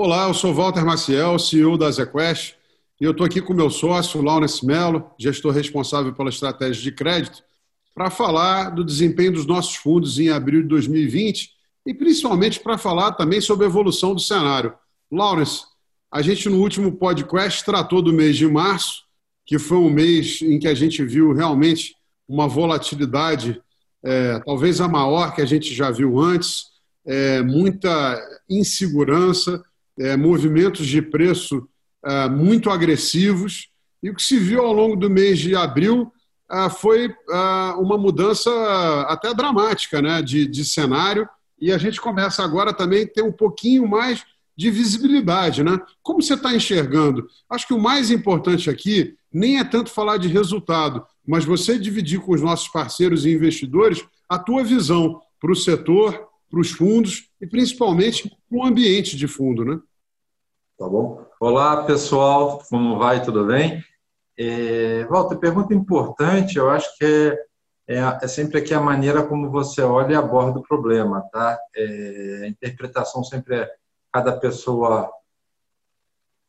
Olá, eu sou Walter Maciel, CEO da ZQuest, e eu estou aqui com meu sócio, Laurence Mello, gestor responsável pela estratégia de crédito, para falar do desempenho dos nossos fundos em abril de 2020 e principalmente para falar também sobre a evolução do cenário. Lawrence, a gente no último podcast tratou do mês de março, que foi um mês em que a gente viu realmente uma volatilidade, é, talvez a maior que a gente já viu antes, é, muita insegurança, é, movimentos de preço é, muito agressivos. E o que se viu ao longo do mês de abril é, foi é, uma mudança até dramática né, de, de cenário. E a gente começa agora também a ter um pouquinho mais de visibilidade. Né? Como você está enxergando? Acho que o mais importante aqui nem é tanto falar de resultado, mas você dividir com os nossos parceiros e investidores a tua visão para o setor, para os fundos e principalmente para o ambiente de fundo, né? Tá bom. Olá, pessoal, como vai? Tudo bem? É, Walter, pergunta importante, eu acho que é, é, é, sempre aqui a maneira como você olha e aborda o problema, tá? É, a interpretação sempre é cada pessoa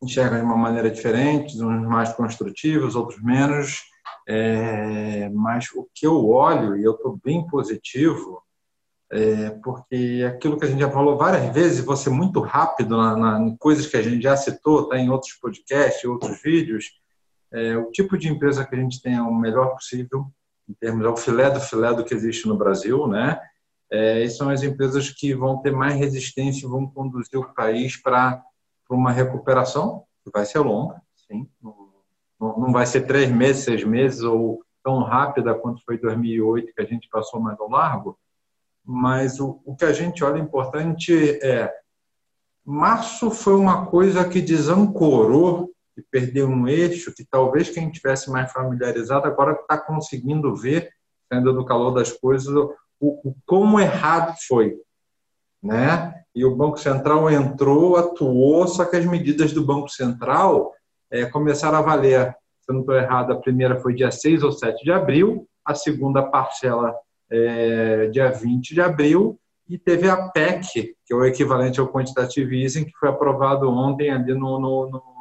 enxerga de uma maneira diferente, uns mais construtivos, outros menos, é, mas o que eu olho, e eu estou bem positivo, é, porque aquilo que a gente já falou várias vezes, você muito rápido na, na, em coisas que a gente já citou, tá em outros podcasts, outros vídeos, é, o tipo de empresa que a gente tem é o melhor possível, em termos, é filé do filé do que existe no Brasil, né? É, e são as empresas que vão ter mais resistência e vão conduzir o país para uma recuperação, que vai ser longa, sim, não, vai ser três meses, seis meses, ou tão rápida quanto foi 2008, que a gente passou mais ao largo, mas o, o que a gente olha importante é março foi uma coisa que desancorou e perdeu um eixo que talvez quem tivesse mais familiarizado agora está conseguindo ver, ainda no calor das coisas, o, o, como errado foi, né? E o Banco Central entrou, atuou, só que as medidas do Banco Central é, começaram a valer. Se eu não estou errado, a primeira foi dia 6 ou 7 de abril, a segunda parcela é, dia 20 de abril, e teve a PEC, que é o equivalente ao Quantitative Easing, que foi aprovado ontem ali no, no, no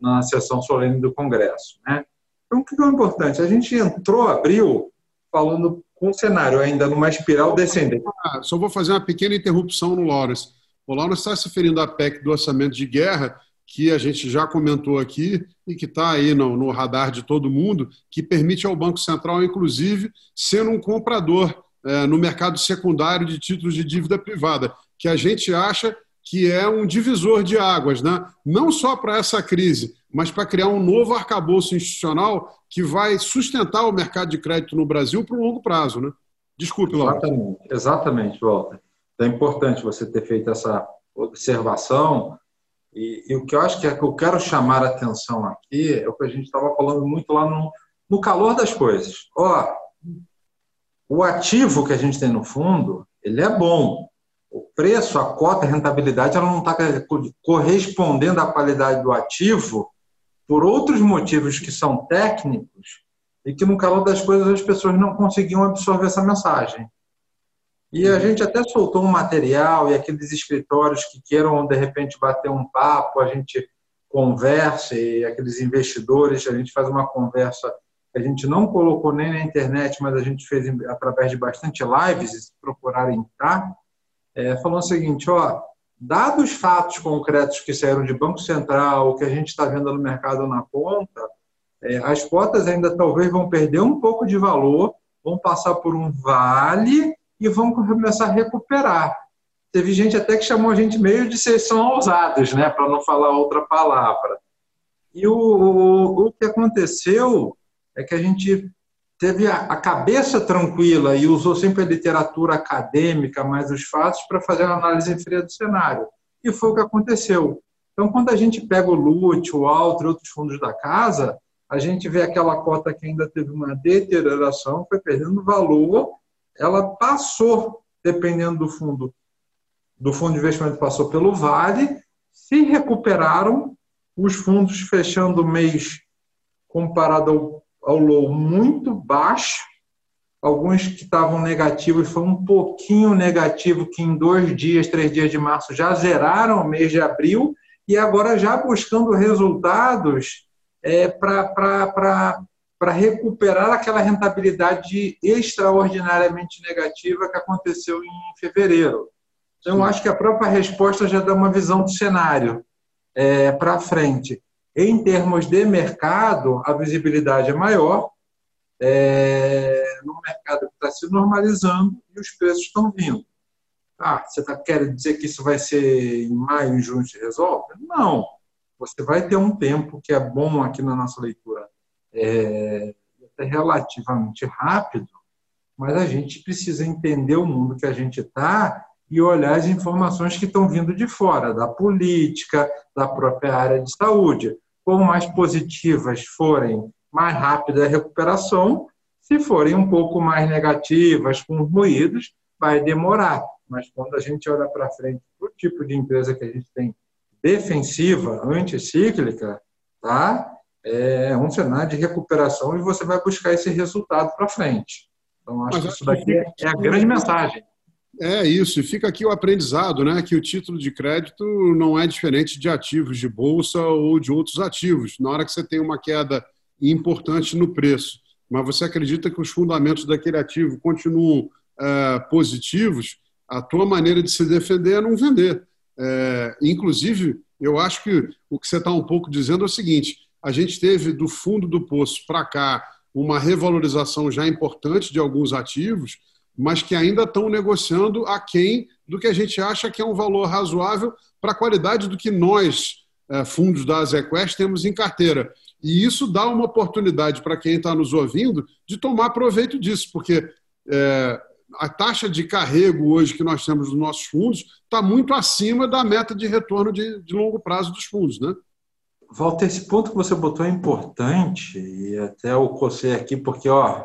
na sessão solene do Congresso. Né? Então, o que é importante? A gente entrou, abril, falando o cenário ainda numa espiral descendente. Ah, só vou fazer uma pequena interrupção no Lawrence. O Lawrence está se referindo à PEC do orçamento de guerra, que a gente já comentou aqui e que está aí no, no, radar de todo mundo, que permite ao Banco Central, inclusive, ser um comprador é, no mercado secundário de títulos de dívida privada, que a gente acha que é um divisor de águas, né? não só para essa crise, mas para criar um novo arcabouço institucional que vai sustentar o mercado de crédito no Brasil para um longo prazo. Né? Desculpe, Laura. Exatamente, exatamente, Walter. É importante você ter feito essa observação, e, e, o que eu acho que, é que eu quero chamar a atenção aqui é o que a gente estava falando muito lá no, no calor das coisas. Ó, o ativo que a gente tem no fundo, ele é bom. O preço, a cota, a rentabilidade, ela não está correspondendo à qualidade do ativo por outros motivos que são técnicos e que no calor das coisas as pessoas não conseguiam absorver essa mensagem. E a gente até soltou um material e aqueles escritórios que queiram, de repente, bater um papo, a gente conversa e aqueles investidores, a gente faz uma conversa que a gente não colocou nem na internet, mas a gente fez através de bastante lives, se procurarem tá, é, o seguinte, ó, dados fatos concretos que saíram de Banco Central, que a gente está vendo no mercado na ponta, é, as cotas ainda talvez vão perder um pouco de valor, vão passar por um vale e vão começar a recuperar. Teve gente até que chamou a gente meio de são ousados, né, para não falar outra palavra. E o, o, o, que aconteceu é que a gente teve a, a, cabeça tranquila e usou sempre a literatura acadêmica, mais os fatos, para fazer uma análise fria do cenário. E foi o que aconteceu. Então, quando a gente pega o LUT, o Alto e outros fundos da casa, a gente vê aquela cota que ainda teve uma deterioração, foi perdendo valor ela passou, dependendo do fundo, do fundo de investimento passou pelo Vale, se recuperaram, os fundos fechando o mês comparado ao, ao low muito baixo, alguns que estavam negativos foi um pouquinho negativo, que em dois dias, três dias de março já zeraram o mês de abril, e agora já buscando resultados é, para recuperar aquela rentabilidade extraordinariamente negativa que aconteceu em fevereiro. Então, eu acho que a própria resposta já dá uma visão do cenário é, para frente. Em termos de mercado, a visibilidade é maior, é, no mercado que está se normalizando e os preços estão vindo. Ah, você está querendo dizer que isso vai ser em maio, em junho se resolve? Não. Você vai ter um tempo que é bom aqui na nossa leitura, é, é relativamente rápido, mas a gente precisa entender o mundo que a gente está e olhar as informações que estão vindo de fora, da política, da própria área de saúde. Quanto mais positivas forem, mais rápida a recuperação. Se forem um pouco mais negativas, com ruídos, vai demorar. Mas quando a gente olha para frente o tipo de empresa que a gente tem defensiva, anticíclica, tá? é um cenário de recuperação e você vai buscar esse resultado para frente. Então, acho Mas que isso daqui é a grande mensagem. É isso, e fica aqui o aprendizado, né? Que o título de crédito não é diferente de ativos de bolsa ou de outros ativos. Na hora que você tem uma queda importante no preço, mas você acredita que os fundamentos daquele ativo continuam é, positivos, a tua maneira de se defender é não vender. É, inclusive, eu acho que o que você está um pouco dizendo é o seguinte: a gente teve do fundo do poço para cá uma revalorização já importante de alguns ativos mas que ainda estão negociando aquém do que a gente acha que é um valor razoável para a qualidade do que nós, eh, fundos da Azequest, temos em carteira. E isso dá uma oportunidade para quem está nos ouvindo de tomar proveito disso, porque é, a taxa de carrego hoje que nós temos nos nossos fundos está muito acima da meta de retorno de, de longo prazo dos fundos, né? Walter, esse ponto que você botou é importante, e até eu cocei aqui, porque ó,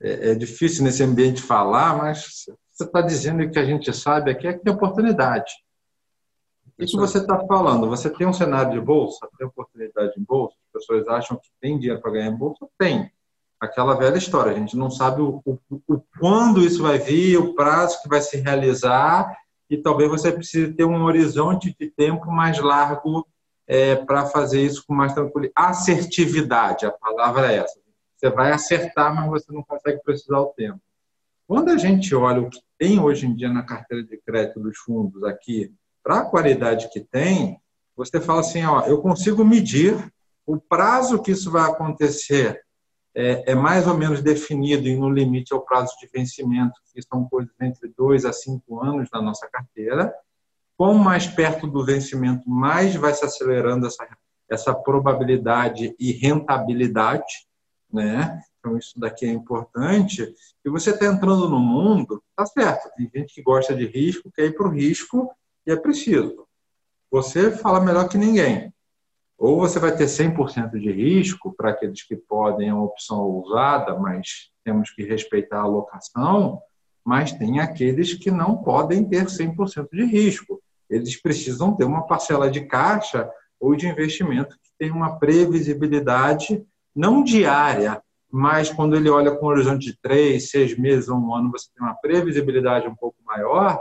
é, é difícil nesse ambiente falar, mas você está dizendo que a gente sabe aqui é que tem oportunidade. O que você está falando? Você tem um cenário de bolsa, tem oportunidade em bolsa, as pessoas acham que tem dinheiro para ganhar em bolsa? Tem. Aquela velha história, a gente não sabe o, o, o, quando isso vai vir, o prazo que vai se realizar, e talvez você precise ter um horizonte de tempo mais largo é, para fazer isso com mais tranquilidade. Assertividade, a palavra é essa. Você vai acertar, mas você não consegue precisar o tempo. Quando a gente olha o que tem hoje em dia na carteira de crédito dos fundos aqui, para a qualidade que tem, você fala assim, ó, eu consigo medir o prazo que isso vai acontecer é, é, mais ou menos definido e no limite ao prazo de vencimento, que são coisas entre dois a cinco anos na nossa carteira. Quanto mais perto do vencimento, mais vai se acelerando essa, essa probabilidade e rentabilidade né? Então, isso daqui é importante. E você está entrando no mundo, tá certo, tem gente que gosta de risco, quer ir para o risco e é preciso. Você fala melhor que ninguém. Ou você vai ter 100% de risco para aqueles que podem, é uma opção ousada, mas temos que respeitar a alocação, mas tem aqueles que não podem ter 100% de risco. Eles precisam ter uma parcela de caixa ou de investimento que tenha uma previsibilidade não diária, mas quando ele olha com um horizonte de três, seis meses ou um ano, você tem uma previsibilidade um pouco maior.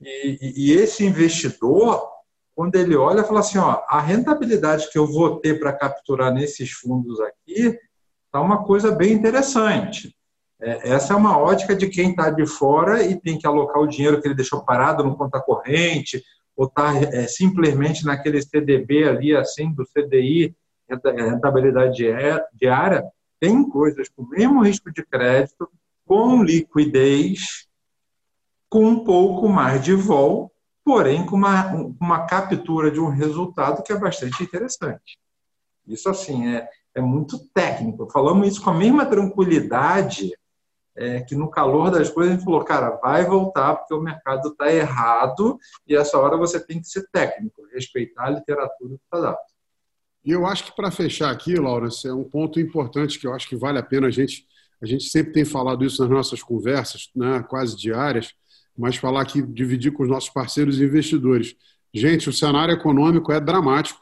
E, e, esse investidor, quando ele olha, fala assim: ó, a rentabilidade que eu vou ter para capturar nesses fundos aqui está uma coisa bem interessante. É, essa é uma ótica de quem está de fora e tem que alocar o dinheiro que ele deixou parado no conta corrente, ou está é, simplesmente naquele CDB ali, assim, do CDI, rentabilidade diária, tem coisas com o mesmo risco de crédito, com liquidez, com um pouco mais de vol, porém com uma, uma captura de um resultado que é bastante interessante. Isso, assim, é, é muito técnico. Falamos isso com a mesma tranquilidade é, que no calor das coisas a gente falou, cara, vai voltar porque o mercado está errado e essa hora você tem que ser técnico, respeitar a literatura que está dado. E eu acho que para fechar aqui, Laura, é um ponto importante que eu acho que vale a pena a gente. A gente sempre tem falado isso nas nossas conversas, né, quase diárias, mas falar aqui, dividir com os nossos parceiros e investidores. Gente, o cenário econômico é dramático.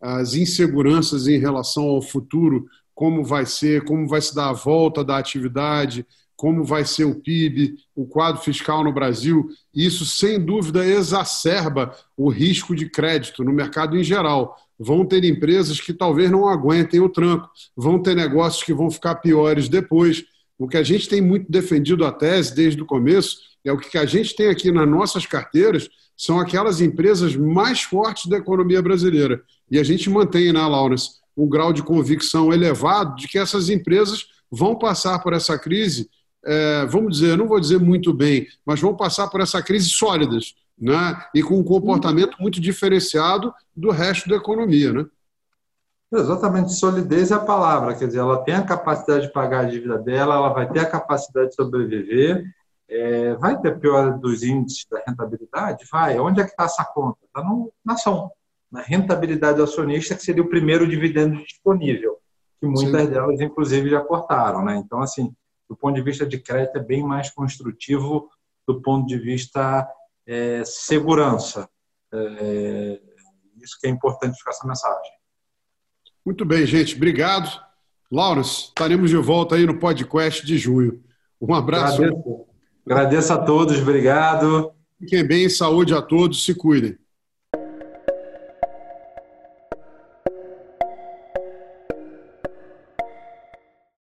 As inseguranças em relação ao futuro como vai ser, como vai se dar a volta da atividade, como vai ser o PIB, o quadro fiscal no Brasil. Isso, sem dúvida, exacerba o risco de crédito no mercado em geral. Vão ter empresas que talvez não aguentem o tranco, vão ter negócios que vão ficar piores depois. O que a gente tem muito defendido a tese desde o começo é o que a gente tem aqui nas nossas carteiras são aquelas empresas mais fortes da economia brasileira. E a gente mantém, né, Laurence, um grau de convicção elevado de que essas empresas vão passar por essa crise é, vamos dizer, não vou dizer muito bem, mas vão passar por essa crise sólidas, né? E com um comportamento muito diferenciado do resto da economia, né? Exatamente, solidez é a palavra, quer dizer, ela tem a capacidade de pagar a dívida dela, ela vai ter a capacidade de sobreviver, é, vai ter pior dos índices da rentabilidade? Vai. Onde é que está essa conta? Está na ação, na rentabilidade acionista, que seria o primeiro dividendo disponível, que muitas Sim. delas, inclusive, já cortaram. Né? Então, assim, do ponto de vista de crédito, é bem mais construtivo do ponto de vista é, segurança. É, isso que é importante ficar essa mensagem. Muito bem, gente. Obrigado. Laurence, estaremos de volta aí no podcast de junho. Um abraço. Agradeço, Agradeço a todos, obrigado. Fiquem bem, saúde a todos, se cuidem.